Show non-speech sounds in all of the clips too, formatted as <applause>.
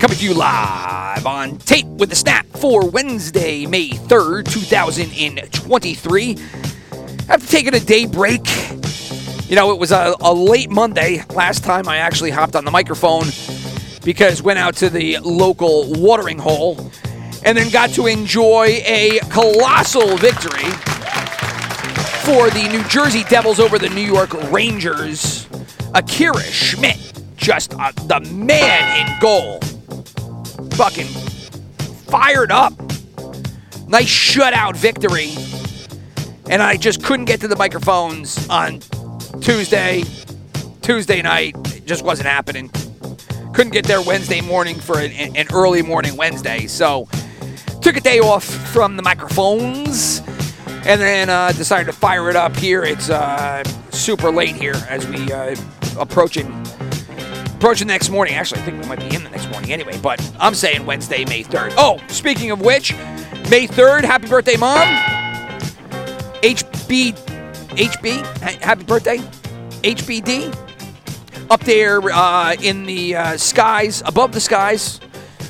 Coming to you live on tape with the snap for Wednesday, May 3rd, 2023. After taking a day break, you know, it was a, a late Monday last time I actually hopped on the microphone because went out to the local watering hole and then got to enjoy a colossal victory for the New Jersey Devils over the New York Rangers. Akira Schmidt, just uh, the man in goal. Fucking fired up. Nice shutout victory. And I just couldn't get to the microphones on Tuesday, Tuesday night. It just wasn't happening. Couldn't get there Wednesday morning for an, an early morning Wednesday. So took a day off from the microphones and then uh, decided to fire it up here. It's uh, super late here as we uh, approaching approaching the next morning. Actually, I think we might be in the next morning anyway. But I'm saying Wednesday, May 3rd. Oh, speaking of which, May 3rd, happy birthday, mom. HB, HB, happy birthday, HBD. Up there uh, in the uh, skies, above the skies.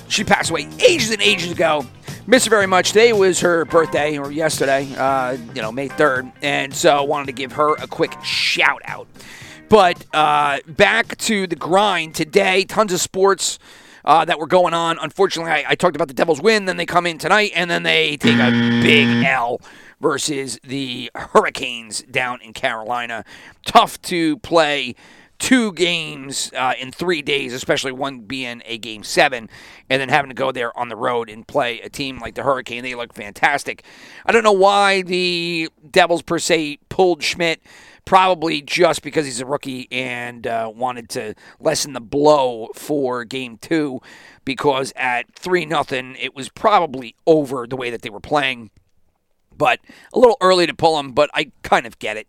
She passed away ages and ages ago. Miss her very much. Today was her birthday, or yesterday, uh, you know, May 3rd. And so wanted to give her a quick shout out. But uh, back to the grind today. Tons of sports uh, that were going on. Unfortunately, I, I talked about the Devils win. Then they come in tonight, and then they take a big L versus the Hurricanes down in Carolina. Tough to play two games uh, in three days, especially one being a game seven, and then having to go there on the road and play a team like the Hurricane. They look fantastic. I don't know why the Devils per se pulled Schmidt. Probably just because he's a rookie and uh, wanted to lessen the blow for game two, because at three nothing, it was probably over the way that they were playing. But a little early to pull him, but I kind of get it.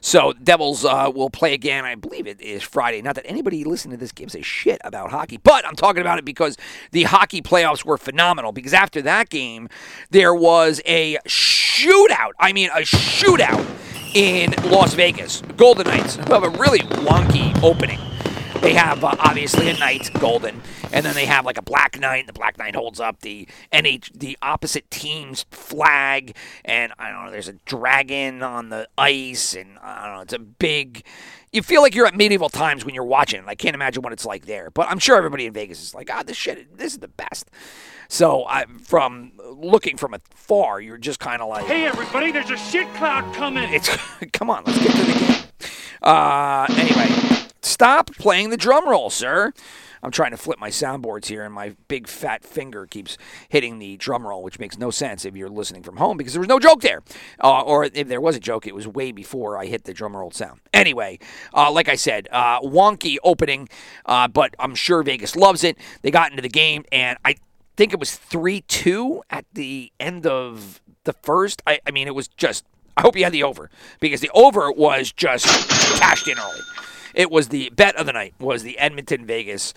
So Devils uh, will play again. I believe it is Friday. Not that anybody listening to this gives a shit about hockey, but I'm talking about it because the hockey playoffs were phenomenal. Because after that game, there was a shootout. I mean, a shootout in Las Vegas. Golden Knights who have a really wonky opening. They have uh, obviously a knight, golden, and then they have like a black knight. The black knight holds up the NH, the opposite team's flag, and I don't know. There's a dragon on the ice, and I don't know. It's a big. You feel like you're at medieval times when you're watching it. I can't imagine what it's like there, but I'm sure everybody in Vegas is like, "Ah, this shit, this is the best." So, I, from looking from afar, you're just kind of like, Hey everybody, there's a shit cloud coming. it's <laughs> come on, let's get to the game. Uh, anyway, stop playing the drum roll, sir. I'm trying to flip my soundboards here, and my big fat finger keeps hitting the drum roll, which makes no sense if you're listening from home because there was no joke there. Uh, or if there was a joke, it was way before I hit the drum roll sound. Anyway, uh, like I said, uh, wonky opening, uh, but I'm sure Vegas loves it. They got into the game, and I think it was 3 2 at the end of the first. I, I mean, it was just. I hope you had the over because the over was just cashed in early. It was the bet of the night was the Edmonton Vegas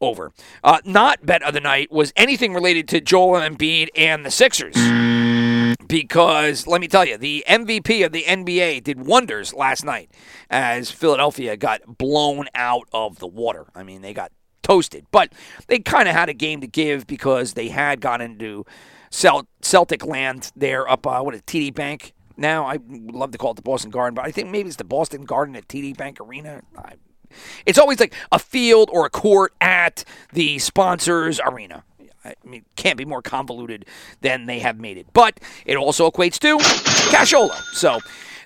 over. Uh, not bet of the night was anything related to Joel Embiid and the Sixers. Because let me tell you, the MVP of the NBA did wonders last night as Philadelphia got blown out of the water. I mean, they got toasted, but they kind of had a game to give because they had gone into Celt- Celtic land there up, uh, what it, TD Bank now. I love to call it the Boston Garden, but I think maybe it's the Boston Garden at TD Bank Arena. I, it's always like a field or a court at the sponsor's arena. I mean, can't be more convoluted than they have made it. But it also equates to cashola. So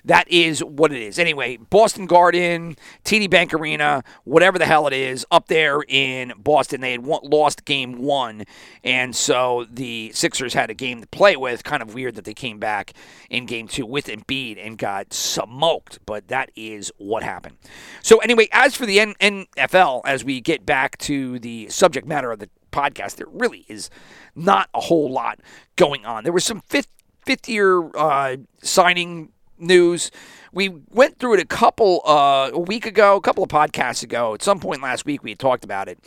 that is what it is. Anyway, Boston Garden, TD Bank Arena, whatever the hell it is, up there in Boston. They had won, lost game one, and so the Sixers had a game to play with. Kind of weird that they came back in game two with Embiid and got smoked, but that is what happened. So anyway, as for the N- NFL, as we get back to the subject matter of the podcast, there really is not a whole lot going on. There was some fifth fifth year uh, signing news. We went through it a couple uh, a week ago, a couple of podcasts ago. At some point last week, we had talked about it,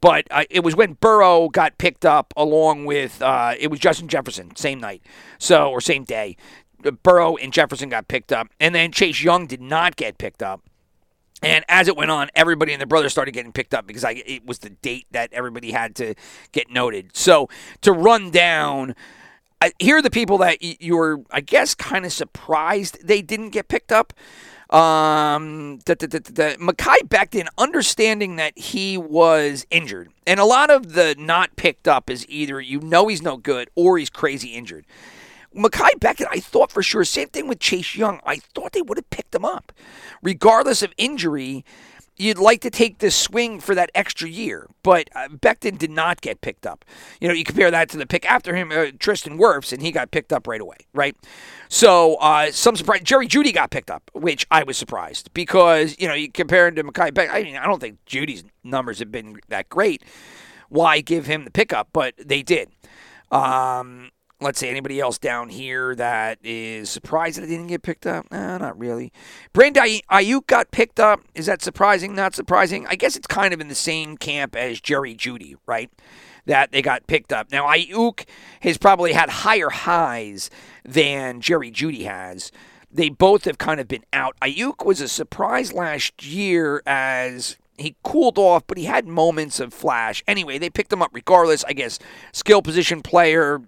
but uh, it was when Burrow got picked up along with uh, it was Justin Jefferson same night, so or same day. Burrow and Jefferson got picked up, and then Chase Young did not get picked up. And as it went on, everybody and their brother started getting picked up because I, it was the date that everybody had to get noted. So to run down, I, here are the people that y- you were, I guess, kind of surprised they didn't get picked up. Um, the, the Mekhi Becton, understanding that he was injured, and a lot of the not picked up is either you know he's no good or he's crazy injured. Mekhi Becton, I thought for sure, same thing with Chase Young. I thought they would have picked him up. Regardless of injury, you'd like to take this swing for that extra year. But uh, Becton did not get picked up. You know, you compare that to the pick after him, uh, Tristan Wirfs, and he got picked up right away, right? So, uh, some surprise. Jerry Jeudy got picked up, which I was surprised because, you know, you compare him to Mekhi Beck. I mean, I don't think Jeudy's numbers have been that great. Why give him the pickup? But they did. Um, let's say anybody else down here that is surprised that it didn't get picked up? No, not really. Brandon Aiyuk got picked up. Is that surprising? Not surprising. I guess it's kind of in the same camp as Jerry Jeudy, right? That they got picked up. Now Aiyuk has probably had higher highs than Jerry Jeudy has. They both have kind of been out. Aiyuk was a surprise last year as he cooled off, but he had moments of flash. Anyway, they picked him up regardless. I guess skill position player,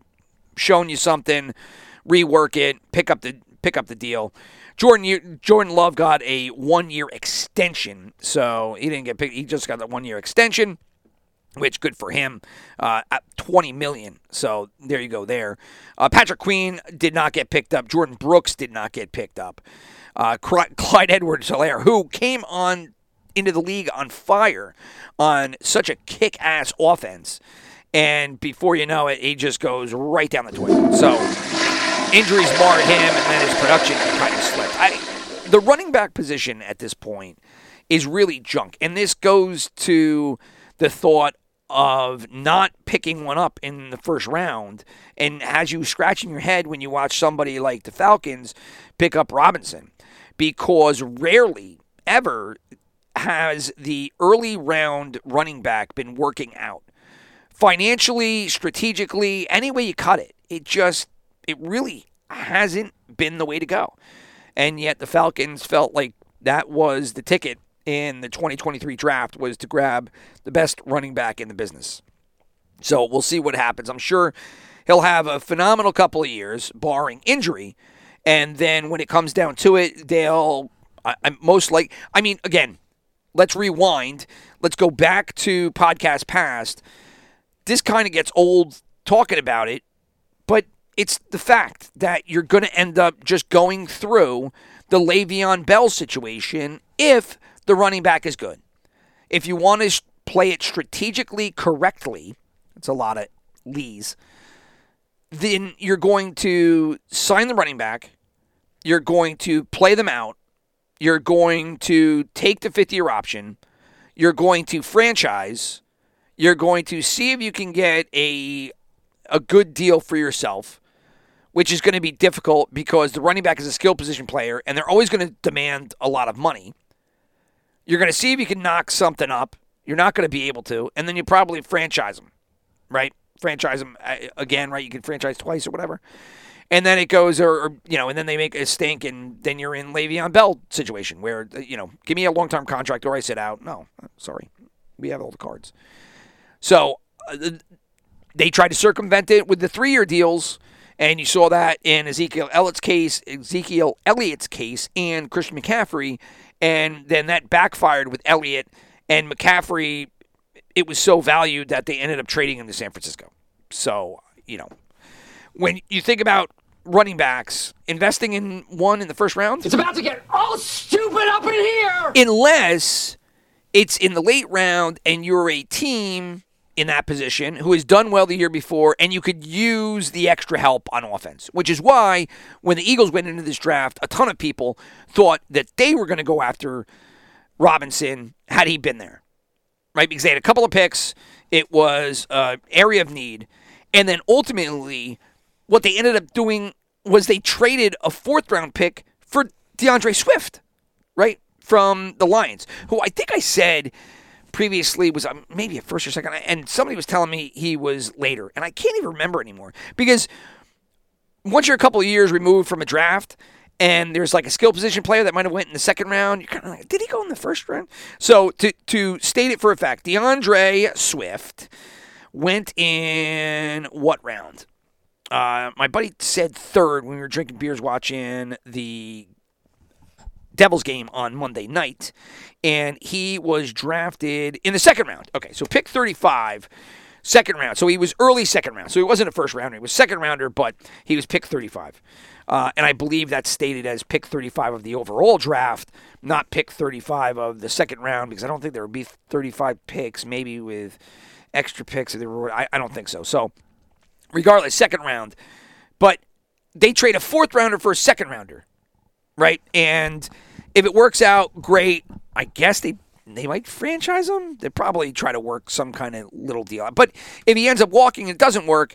shown you something, rework it, pick up the pick up the deal. Jordan Jordan Love got a one year extension, so he didn't get picked. He just got that one year extension, which good for him. Uh, at twenty million, so there you go. There, uh, Patrick Queen did not get picked up. Jordyn Brooks did not get picked up. Uh, <laughs> Clyde Edwards-Helaire, who came on into the league on fire on such a kick ass offense and before you know it, he just goes right down the toilet. So injuries marred him, and then his production kind of slipped. I, the running back position at this point is really junk, and this goes to the thought of not picking one up in the first round, and has you scratching your head when you watch somebody like the Falcons pick up Robinson, because rarely ever has the early round running back been working out financially, strategically, any way you cut it, it just it really hasn't been the way to go. And yet the Falcons felt like that was the ticket in the 2023 draft was to grab the best running back in the business. So we'll see what happens. I'm sure he'll have a phenomenal couple of years, barring injury. And then when it comes down to it, they'll I, I'm most like I mean, again, let's rewind. Let's go back to podcast past this kind of gets old talking about it, but it's the fact that you're going to end up just going through the Le'Veon Bell situation if the running back is good. If you want to play it strategically correctly, it's a lot of Lees, then you're going to sign the running back, you're going to play them out, you're going to take the fifth year option, you're going to franchise you're going to see if you can get a a good deal for yourself, which is going to be difficult because the running back is a skill position player and they're always going to demand a lot of money. You're going to see if you can knock something up. You're not going to be able to, and then you probably franchise them, right? Franchise them uh, again, right? You can franchise twice or whatever. And then it goes, or, or, you know, and then they make a stink, and then you're in Le'Veon Bell situation where, you know, give me a long term contract or I sit out. No, sorry, we have all the cards. So uh, they tried to circumvent it with the three year deals. And you saw that in Ezekiel Elliott's case, Ezekiel Elliott's case, and Christian McCaffrey. And then that backfired with Elliott and McCaffrey. It was so valued that they ended up trading him to San Francisco. So, you know, when you think about running backs investing in one in the first round? It's about to get all stupid up in here. unless it's in the late round and you're a team in that position who has done well the year before and you could use the extra help on offense, which is why when the Eagles went into this draft, a ton of people thought that they were going to go after Robinson had he been there, right? Because they had a couple of picks. It was an area of need. And then ultimately, what they ended up doing was they traded a fourth round pick for D'Andre Swift right from the Lions, who I think I said previously was um, maybe a first or second, and somebody was telling me he was later, and I can't even remember anymore because once you're a couple of years removed from a draft. And there's like a skill position player that might have went in the second round. You're kind of like, did he go in the first round? So to to state it for a fact, D'Andre Swift went in what round? Uh, my buddy said third when we were drinking beers watching the Devils game on Monday night, and he was drafted in the second round. Okay, so pick 35, second round. So he was early second round. So he wasn't a first rounder. He was second rounder, but he was pick 35. Uh, and I believe that's stated as pick 35 of the overall draft, not pick 35 of the second round, because I don't think there would be 35 picks, maybe with extra picks. If there were, I, I don't think so. So regardless, second round. But they trade a fourth rounder for a second rounder, right? And if it works out, great. I guess they they might franchise him. They probably try to work some kind of little deal. But if he ends up walking it doesn't work,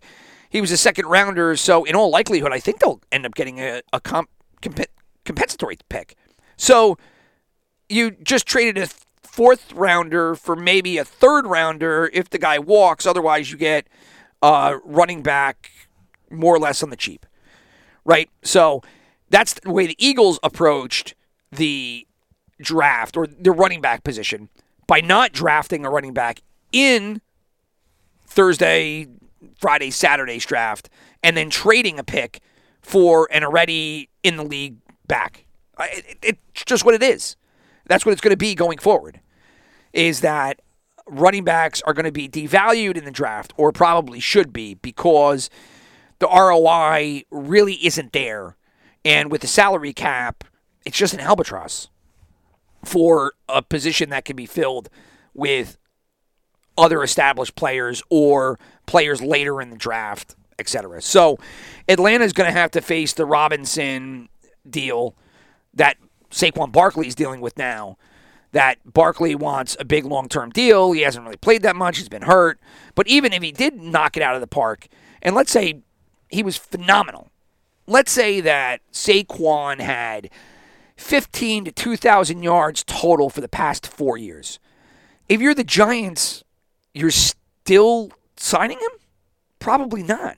he was a second rounder. So in all likelihood, I think they'll end up getting a, a comp, comp, compensatory pick. So you just traded a fourth rounder for maybe a third rounder if the guy walks. Otherwise, you get uh, running back more or less on the cheap, right? So that's the way the Eagles approached the draft or the running back position by not drafting a running back in Thursday, Friday, Saturday's draft, and then trading a pick for an already in the league back. It, it, it's just what it is. That's what it's going to be going forward. Is that running backs are going to be devalued in the draft, or probably should be, because the ROI really isn't there. And with the salary cap, it's just an albatross for a position that can be filled with other established players or players later in the draft, etc. So Atlanta is going to have to face the Robinson deal that Saquon Barkley is dealing with now that Barkley wants a big long term deal. He hasn't really played that much, he's been hurt. But even if he did knock it out of the park, and let's say he was phenomenal, let's say that Saquon had 15 to 2,000 yards total for the past four years. If you're the Giants, you're still signing him? Probably not.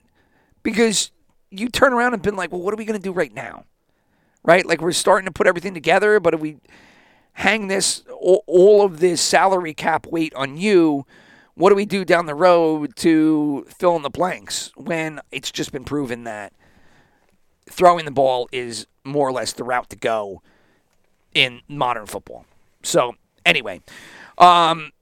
Because you turn around and been like, well, what are we going to do right now? Right? Like we're starting to put everything together, but if we hang this all of this salary cap weight on you what do we do down the road to fill in the blanks when it's just been proven that throwing the ball is more or less the route to go in modern football so anyway um,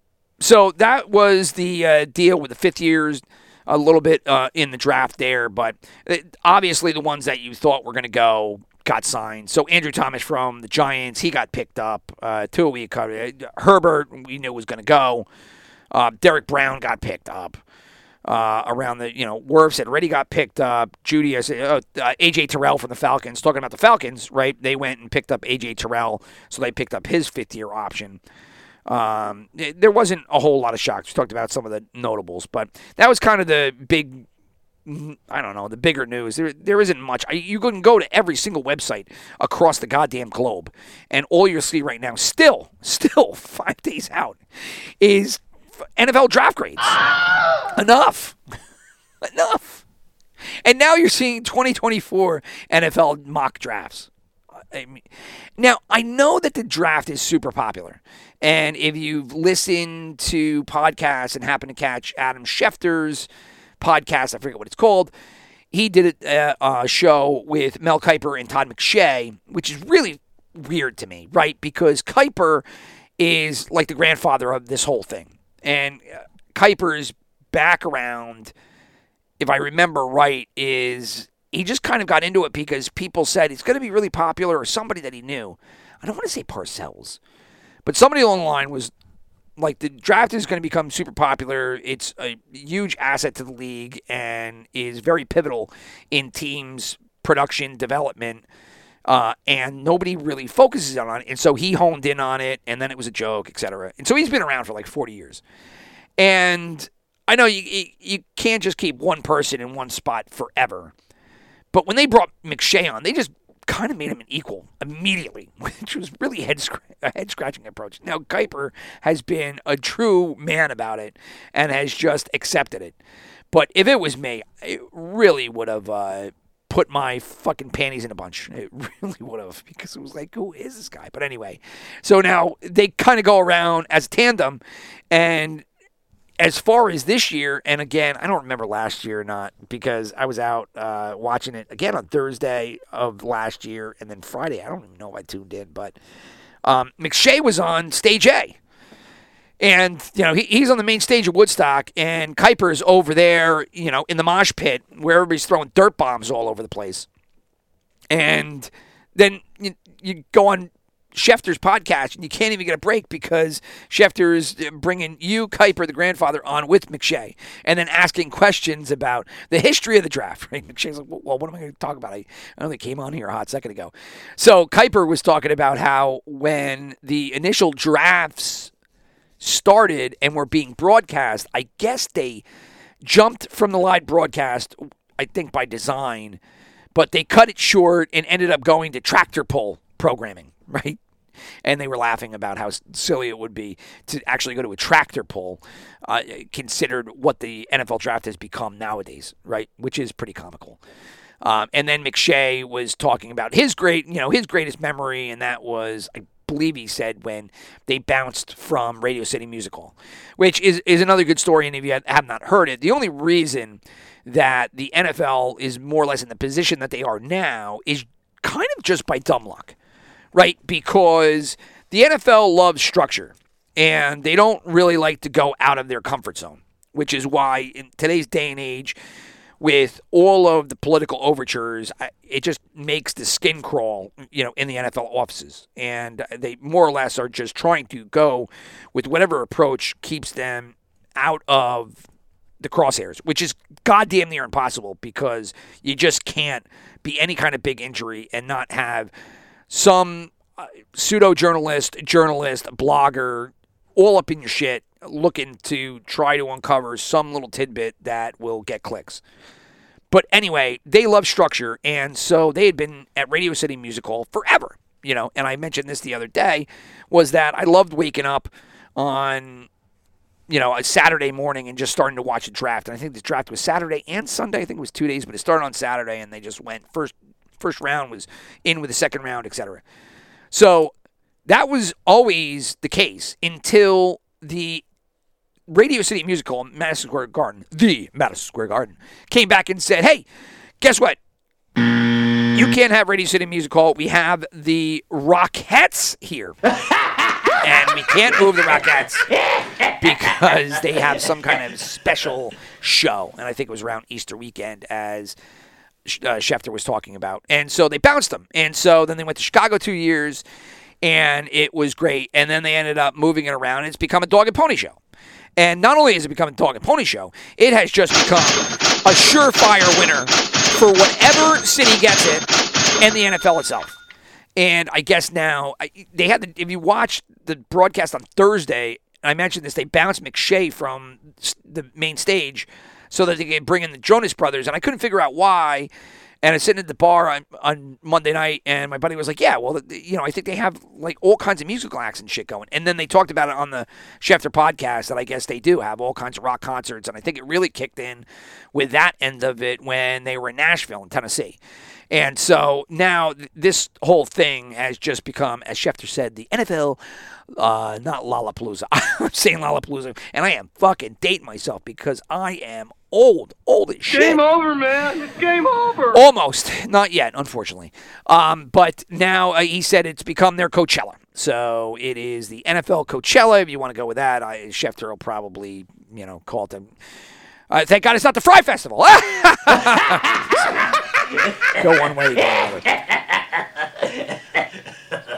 so that was the uh, deal with the fifth years a little bit uh, in the draft there but uh, obviously the ones that you thought were going to go got signed. So Andrew Thomas from the Giants, he got picked up. Uh, Tua we covered. Herbert, we knew was going to go. Uh, Derrick Brown got picked up. Uh, around the, you know, Wirfs had already got picked up. Jeudy, I said, uh, AJ Terrell from the Falcons. Talking about the Falcons, right? They went and picked up AJ Terrell, so they picked up his fifth year option. Um, there wasn't a whole lot of shocks. We talked about some of the notables, but that was kind of the big I don't know, the bigger news. There, there isn't much. You can go to every single website across the goddamn globe, and all you'll see right now, still, <laughs> still five days out, is NFL draft grades. <gasps> Enough. <laughs> Enough. And now you're seeing 2024 NFL mock drafts. I mean, now, I know that the draft is super popular. And if you've listened to podcasts and happen to catch Adam Schefter's podcast. I forget what it's called. He did a, uh, a show with Mel Kiper and Todd McShay, which is really weird to me, right? Because Kiper is like the grandfather of this whole thing. And uh, Kiper's background, if I remember right, is he just kind of got into it because people said he's going to be really popular or somebody that he knew. I don't want to say Parcells, but somebody along the line was like the draft is going to become super popular. It's a huge asset to the league and is very pivotal in teams' production development. Uh, and nobody really focuses on it. And so he honed in on it, and then it was a joke, etc. And so he's been around for like 40 years. And I know you, you, you can't just keep one person in one spot forever. But when they brought McShay on, they just kind of made him an equal immediately, <laughs> which was really head a head scratching approach. Now Kiper has been a true man about it and has just accepted it. But if it was me, it really would have uh, put my fucking panties in a bunch. It <laughs> really would have because it was like, who is this guy? But anyway, so now they kind of go around as a tandem, and as far as this year, and again, I don't remember last year or not because I was out uh, watching it again on Thursday of last year, and then Friday. I don't even know if I tuned in, but um, McShay was on stage A. And, you know, he, he's on the main stage of Woodstock, and Kiper's over there, you know, in the mosh pit where everybody's throwing dirt bombs all over the place. And then you, you go on Schefter's podcast, and you can't even get a break because Schefter is bringing you, Kiper, the grandfather, on with McShay, and then asking questions about the history of the draft. <laughs> Right? McShay's like, "Well, what am I going to talk about? I, I only came on here a hot second ago." So Kiper was talking about how when the initial drafts started and were being broadcast, I guess they jumped from the live broadcast. I think by design, but they cut it short and ended up going to tractor pull programming, <laughs> right? and they were laughing about how silly it would be to actually go to a tractor pull, uh, considered what the NFL draft has become nowadays, right? Which is pretty comical. Um, and then McShay was talking about his great, you know, his greatest memory, and that was, I believe he said, when they bounced from Radio City Musical, which is is another good story. And if you have not heard it, the only reason that the NFL is more or less in the position that they are now is kind of just by dumb luck right? Because the NFL loves structure and they don't really like to go out of their comfort zone, which is why in today's day and age, with all of the political overtures, it just makes the skin crawl, you know, in the NFL offices. And they more or less are just trying to go with whatever approach keeps them out of the crosshairs, which is goddamn near impossible because you just can't be any kind of big injury and not have some uh, pseudo journalist, journalist, blogger, all up in your shit, looking to try to uncover some little tidbit that will get clicks. But anyway, they love structure, and so they had been at Radio City Music Hall forever. You know, and I mentioned this the other day, was that I loved waking up on you know, a Saturday morning and just starting to watch the draft. And I think the draft was Saturday and Sunday. I think it was two days, but it started on Saturday, and they just went first first round was in with the second round, etc. So that was always the case until the Radio City Music Hall, Madison Square Garden, the Madison Square Garden, came back and said, "Hey, guess what? You can't have Radio City Music Hall. We have the Rockettes here." <laughs> and we can't move the Rockettes because they have some kind of special show. And I think it was around Easter weekend as uh, Schefter was talking about. And so they bounced them. And so then they went to Chicago two years, and it was great. And then they ended up moving it around. And it's become a dog and pony show. And not only has it become a dog and pony show, it has just become a surefire winner for whatever city gets it and the NFL itself. And I guess now they had the, if you watch the broadcast on Thursday, I mentioned this, they bounced McShay from the main stage so that they could bring in the Jonas Brothers. And I couldn't figure out why. And I was sitting at the bar on, on Monday night, and my buddy was like, "Yeah, well, you know, I think they have like all kinds of musical acts and shit going." And then they talked about it on the Schefter podcast that I guess they do have all kinds of rock concerts, and I think it really kicked in with that end of it when they were in Nashville in Tennessee. And so now this whole thing has just become, as Schefter said, the NFL, uh, not Lollapalooza. <laughs> I'm saying Lollapalooza, and I am fucking dating myself because I am old, old as shit. Game over, man. It's game over. Almost, not yet, unfortunately. Um, but now uh, he said it's become their Coachella. So it is the NFL Coachella. If you want to go with that, I, Schefter will probably, you know, call it the. Uh, thank God it's not the Fyre Festival. <laughs> go one way, go another.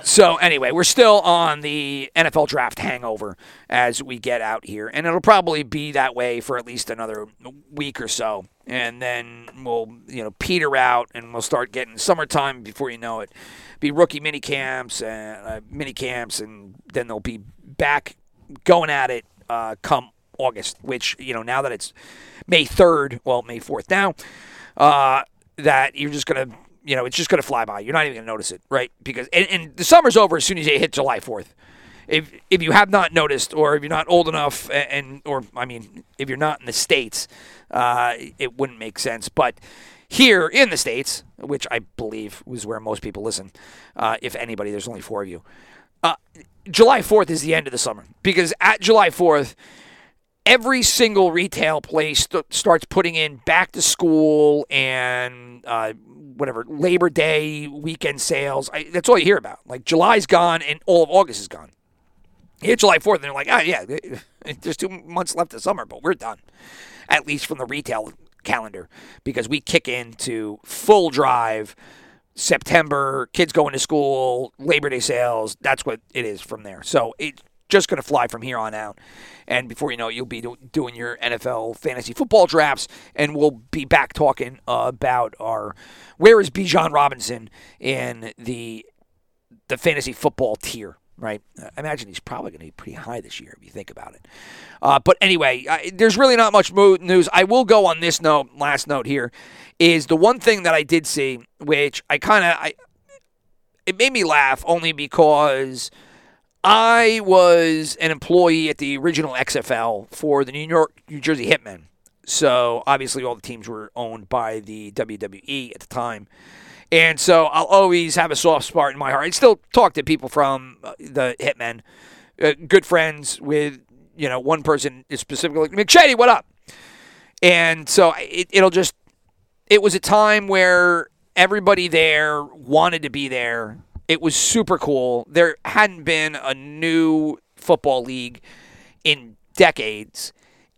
So anyway, we're still on the NFL draft hangover as we get out here, and it'll probably be that way for at least another week or so, and then we'll you know peter out, and we'll start getting summertime before you know it. Be rookie mini camps and uh, mini camps, and then they'll be back going at it uh, come August. Which you know now that it's May third, well May fourth now, uh, that you're just gonna you know, it's just going to fly by. You're not even going to notice it, right? Because and, and, the summer's over as soon as you hit July 4th. If if you have not noticed, or if you're not old enough, and, and or I mean, if you're not in the states, uh, it wouldn't make sense. But here in the states, which I believe was where most people listen, uh, if anybody, there's only four of you. Uh, July 4th is the end of the summer because at July 4th, every single retail place st- starts putting in back to school and uh, whatever Labor Day weekend sales. I, that's all you hear about. Like July's gone and all of August is gone. Hit July 4th, and they're like, oh, yeah, <laughs> there's two months left of summer, but we're done. At least from the retail calendar, because we kick into full drive September, kids going to school, Labor Day sales. That's what it is from there. So it's just going to fly from here on out. And before you know it, you'll be do- doing your NFL fantasy football drafts, and we'll be back talking uh, about our where is Bijan Robinson in the the fantasy football tier. Right, I imagine he's probably going to be pretty high this year if you think about it. Uh, but anyway, I, there's really not much news. I will go on this note. Last note here is the one thing that I did see, which I kind of I it made me laugh only because I was an employee at the original XFL for the New York, New Jersey Hitmen. So obviously, all the teams were owned by the WWE at the time. And so I'll always have a soft spot in my heart. I still talk to people from uh, the Hitmen, uh, good friends with, you know, one person specifically McShady, what up? And so it, it'll just, it was a time where everybody there wanted to be there it was super cool. There hadn't been a new football league in decades.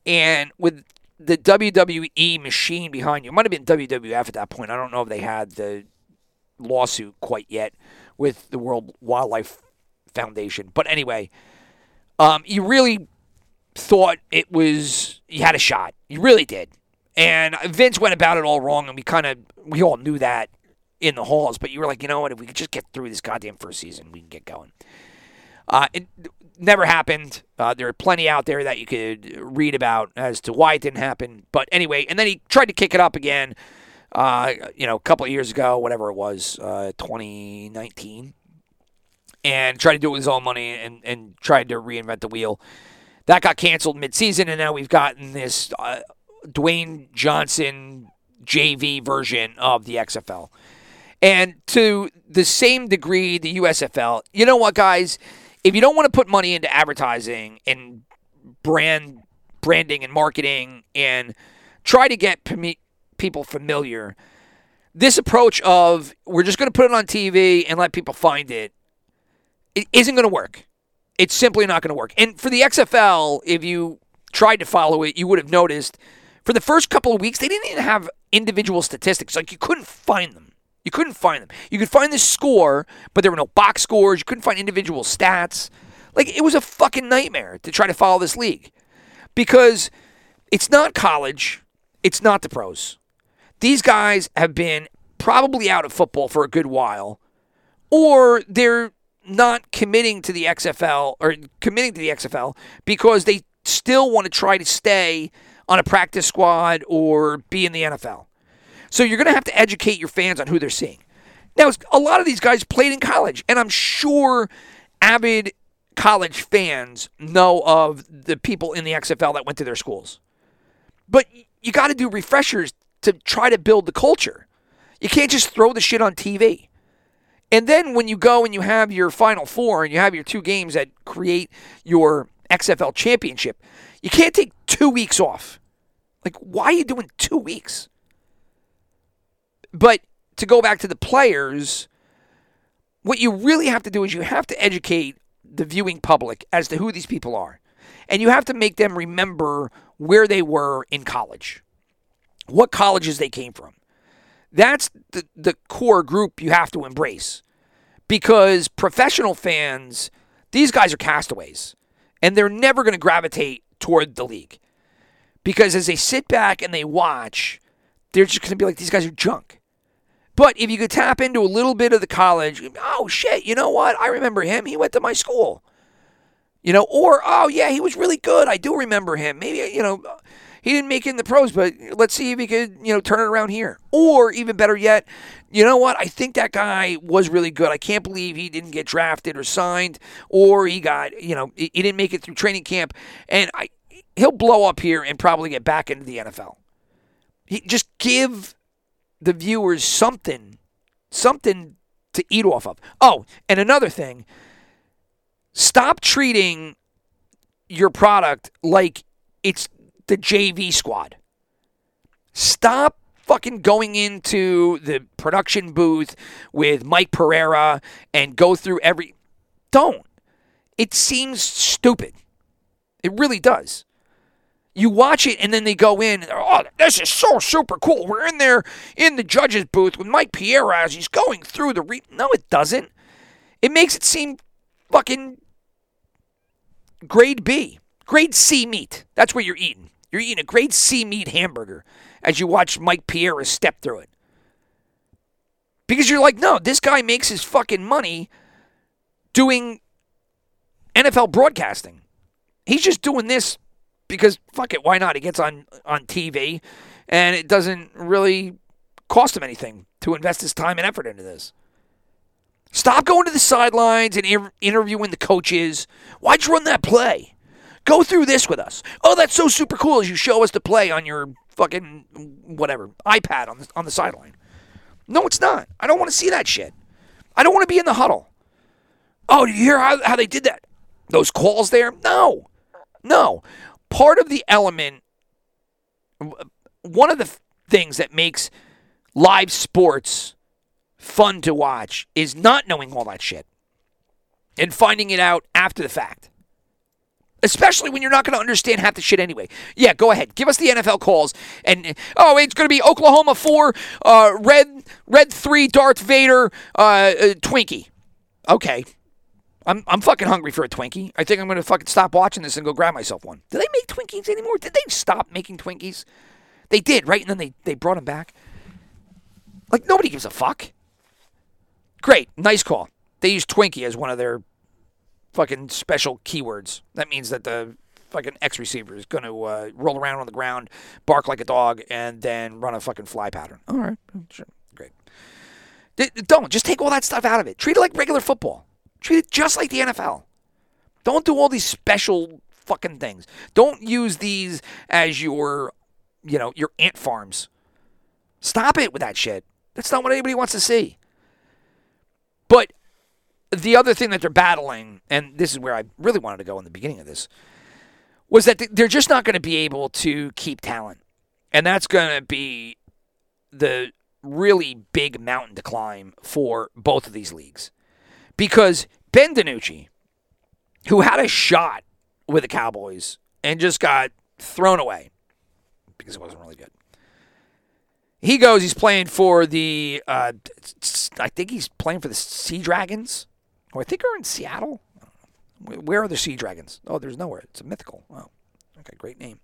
And with the WWE machine behind you, it might have been WWF at that point. I don't know if they had the lawsuit quite yet with the World Wildlife Foundation. But anyway, um, you really thought it was, you had a shot. You really did. And Vince went about it all wrong, and we kind of, we all knew that in the halls, but you were like, you know what? If we could just get through this goddamn first season, we can get going. Uh, it never happened. Uh, there are plenty out there that you could read about as to why it didn't happen. But anyway, and then he tried to kick it up again. Uh, you know, a couple of years ago, whatever it was, uh, 2019, and tried to do it with his own money and and tried to reinvent the wheel. That got canceled midseason, and now we've gotten this uh, Dwayne Johnson JV version of the XFL. And to the same degree, the USFL, you know what, guys? If you don't want to put money into advertising and brand branding and marketing and try to get people familiar, this approach of we're just going to put it on TV and let people find it, it isn't going to work. It's simply not going to work. And for the XFL, if you tried to follow it, you would have noticed for the first couple of weeks, they didn't even have individual statistics. Like you couldn't find them. You couldn't find them. You could find the score, but there were no box scores. You couldn't find individual stats. Like it was a fucking nightmare to try to follow this league because it's not college, it's not the pros. These guys have been probably out of football for a good while, or they're not committing to the XFL or committing to the XFL because they still want to try to stay on a practice squad or be in the NFL. So you're going to have to educate your fans on who they're seeing. Now, a lot of these guys played in college, and I'm sure avid college fans know of the people in the XFL that went to their schools. But you got to do refreshers to try to build the culture. You can't just throw the shit on TV. And then when you go and you have your Final Four and you have your two games that create your XFL championship, you can't take two weeks off. Like, why are you doing two weeks? But to go back to the players, what you really have to do is you have to educate the viewing public as to who these people are. And you have to make them remember where they were in college, what colleges they came from. That's the, the core group you have to embrace because professional fans, these guys are castaways and they're never going to gravitate toward the league because as they sit back and they watch, they're just going to be like, these guys are junk. But if you could tap into a little bit of the college, oh shit, you know what? I remember him. He went to my school. You know, or oh yeah, he was really good. I do remember him. Maybe you know, he didn't make it in the pros, but let's see if he could you know turn it around here. Or even better yet, you know what? I think that guy was really good. I can't believe he didn't get drafted or signed, or he got you know he didn't make it through training camp, and I he'll blow up here and probably get back into the NFL. He just give the viewers something, something to eat off of. Oh, and another thing Stop treating your product like it's the JV squad. Stop fucking going into the production booth with Mike Pereira and go through every. Don't. It seems stupid. It really does. You watch it and then they go in. Oh, this is so super cool. We're in there in the judge's booth with Mike Pereira as he's going through the. Re- no, it doesn't. It makes it seem fucking grade B, grade C meat. That's what you're eating. You're eating a grade C meat hamburger as you watch Mike Pereira step through it. Because you're like, no, this guy makes his fucking money doing NFL broadcasting. He's just doing this because fuck it, why not? He gets on on TV and it doesn't really cost him anything to invest his time and effort into this. Stop going to the sidelines and inter- interviewing the coaches. Why'd you run that play? Go through this with us. Oh, that's so super cool as you show us the play on your fucking whatever iPad on the, on the sideline. No, it's not. I don't want to see that shit. I don't want to be in the huddle. Oh, did you hear how, how they did that? Those calls there? No. No. Part of the element, one of the things that makes live sports fun to watch is not knowing all that shit and finding it out after the fact. Especially when you're not going to understand half the shit anyway. Yeah, go ahead. Give us the NFL calls. And oh, it's going to be Oklahoma four, uh, red red three, Darth Vader, uh, uh, Twinkie. Okay, I'm I'm fucking hungry for a Twinkie. I think I'm to fucking stop watching this and go grab myself one. Do they make Twinkies anymore? Did they stop making Twinkies? They did, right? And then they they brought them back. Like nobody gives a fuck. Great, nice call. They use Twinkie as one of their fucking special keywords. That means that the fucking X receiver is going to uh, roll around on the ground, bark like a dog, and then run a fucking fly pattern. All right, sure, great. D- don't just take all that stuff out of it. Treat it like regular football. Treat it just like the NFL. Don't do all these special fucking things. Don't use these as your, you know, your ant farms. Stop it with that shit. That's not what anybody wants to see. But the other thing that they're battling, and this is where I really wanted to go in the beginning of this, was that they're just not going to be able to keep talent. And that's going to be the really big mountain to climb for both of these leagues. Because Ben DiNucci, who had a shot with the Cowboys and just got thrown away because it wasn't really good. He goes, he's playing for the, uh, I think he's playing for the Sea Dragons. Or I think they're in Seattle. Where are the Sea Dragons? Oh, there's nowhere. It's a mythical. Oh, okay, great name.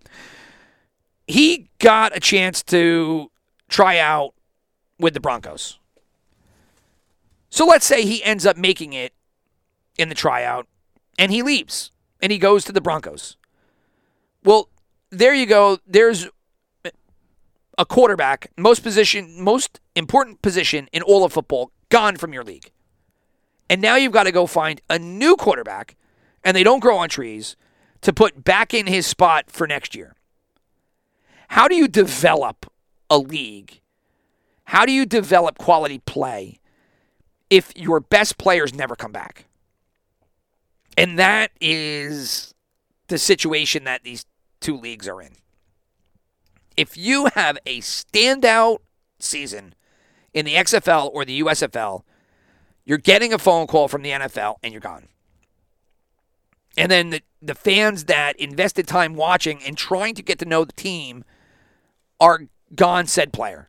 He got a chance to try out with the Broncos. So let's say he ends up making it in the tryout and he leaves and he goes to the Broncos. Well, there you go. There's a quarterback, most position, most important position in all of football, gone from your league. And now you've got to go find a new quarterback, and they don't grow on trees, to put back in his spot for next year. How do you develop a league? How do you develop quality play if your best players never come back? And that is the situation that these two leagues are in if you have a standout season in the XFL or the USFL, you're getting a phone call from the NFL and you're gone. And then the, the fans that invested time watching and trying to get to know the team are gone said player.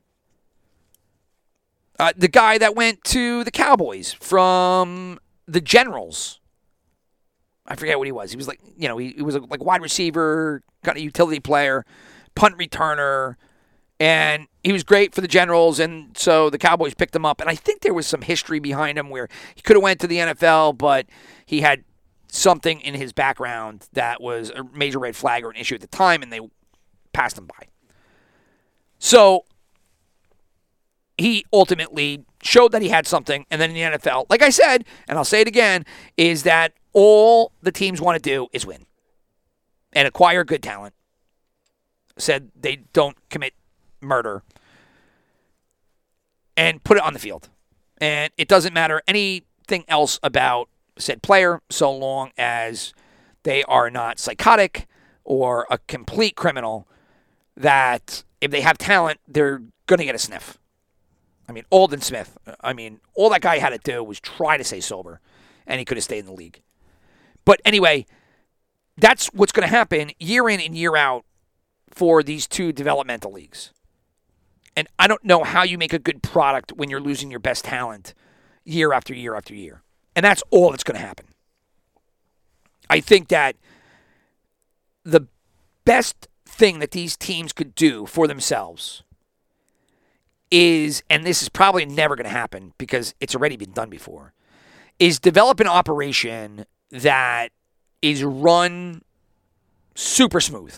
Uh, the guy that went to the Cowboys from the Generals. I forget what he was. He was like, you know, he, he was a, like wide receiver, kind of utility player, punt returner, and he was great for the Generals. And so the Cowboys picked him up. And I think there was some history behind him where he could have went to the NFL, but he had something in his background that was a major red flag or an issue at the time, and they passed him by. So he ultimately showed that he had something, and then in the NFL, like I said, and I'll say it again, is that all the teams want to do is win and acquire good talent. Said they don't commit murder and put it on the field. And it doesn't matter anything else about said player so long as they are not psychotic or a complete criminal that if they have talent, they're going to get a sniff. I mean, Aldon Smith, I mean, all that guy had to do was try to stay sober, and he could have stayed in the league. But anyway, that's what's going to happen year in and year out for these two developmental leagues. And I don't know how you make a good product when you're losing your best talent year after year after year. And that's all that's going to happen. I think that the best thing that these teams could do for themselves is, and this is probably never going to happen because it's already been done before, is develop an operation that is run super smooth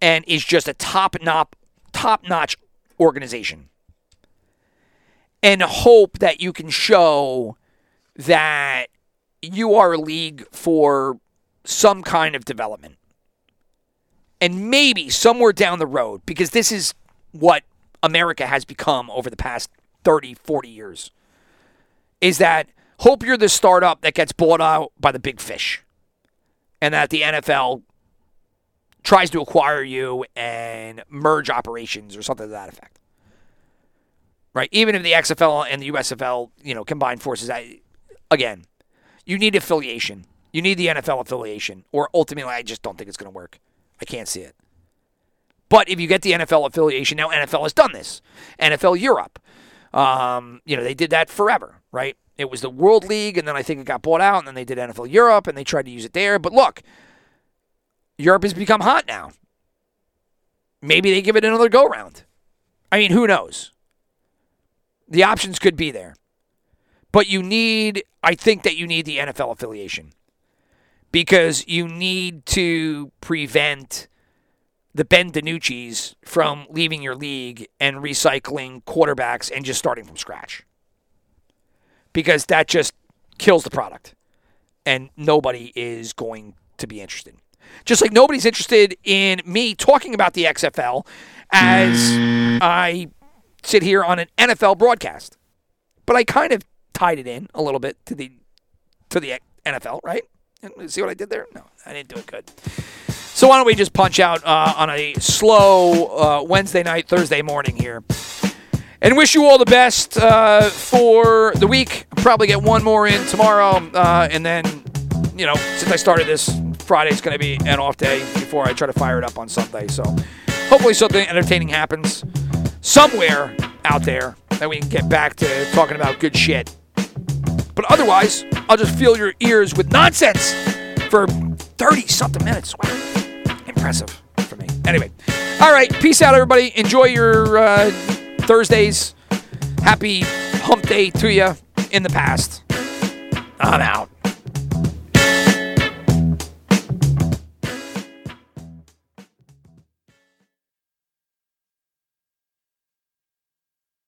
and is just a top notch top notch organization and hope that you can show that you are a league for some kind of development. And maybe somewhere down the road, because this is what America has become over the past 30, 40 years, is that hope you're the startup that gets bought out by the big fish and that the NFL tries to acquire you and merge operations or something to that effect. Right? Even if the XFL and the USFL, you know, combine forces, I, again, you need affiliation. You need the NFL affiliation, or ultimately, I just don't think it's going to work. I can't see it. But if you get the NFL affiliation, now NFL has done this. NFL Europe, um, you know, they did that forever, right? It was the World League, and then I think it got bought out, and then they did NFL Europe, and they tried to use it there. But look, Europe has become hot now. Maybe they give it another go round. I mean, who knows? The options could be there. But you need, I think that you need the NFL affiliation because you need to prevent the Ben DiNucci's from leaving your league and recycling quarterbacks and just starting from scratch. Because that just kills the product. And nobody is going to be interested. Just like nobody's interested in me talking about the XFL as I sit here on an NFL broadcast. But I kind of tied it in a little bit to the to the NFL, right? See what I did there? No, I didn't do it good. So why don't we just punch out uh, on a slow uh, Wednesday night, Thursday morning here, and wish you all the best uh, for the week. Probably get one more in tomorrow, uh, and then you know, since I started this, Friday's going to be an off day before I try to fire it up on Sunday. So hopefully something entertaining happens somewhere out there that we can get back to talking about good shit. But otherwise, I'll just fill your ears with nonsense for 30 something minutes. Wow. Impressive for me. Anyway, all right. Peace out, everybody. Enjoy your uh, Thursdays. Happy hump day to you in the past. I'm out.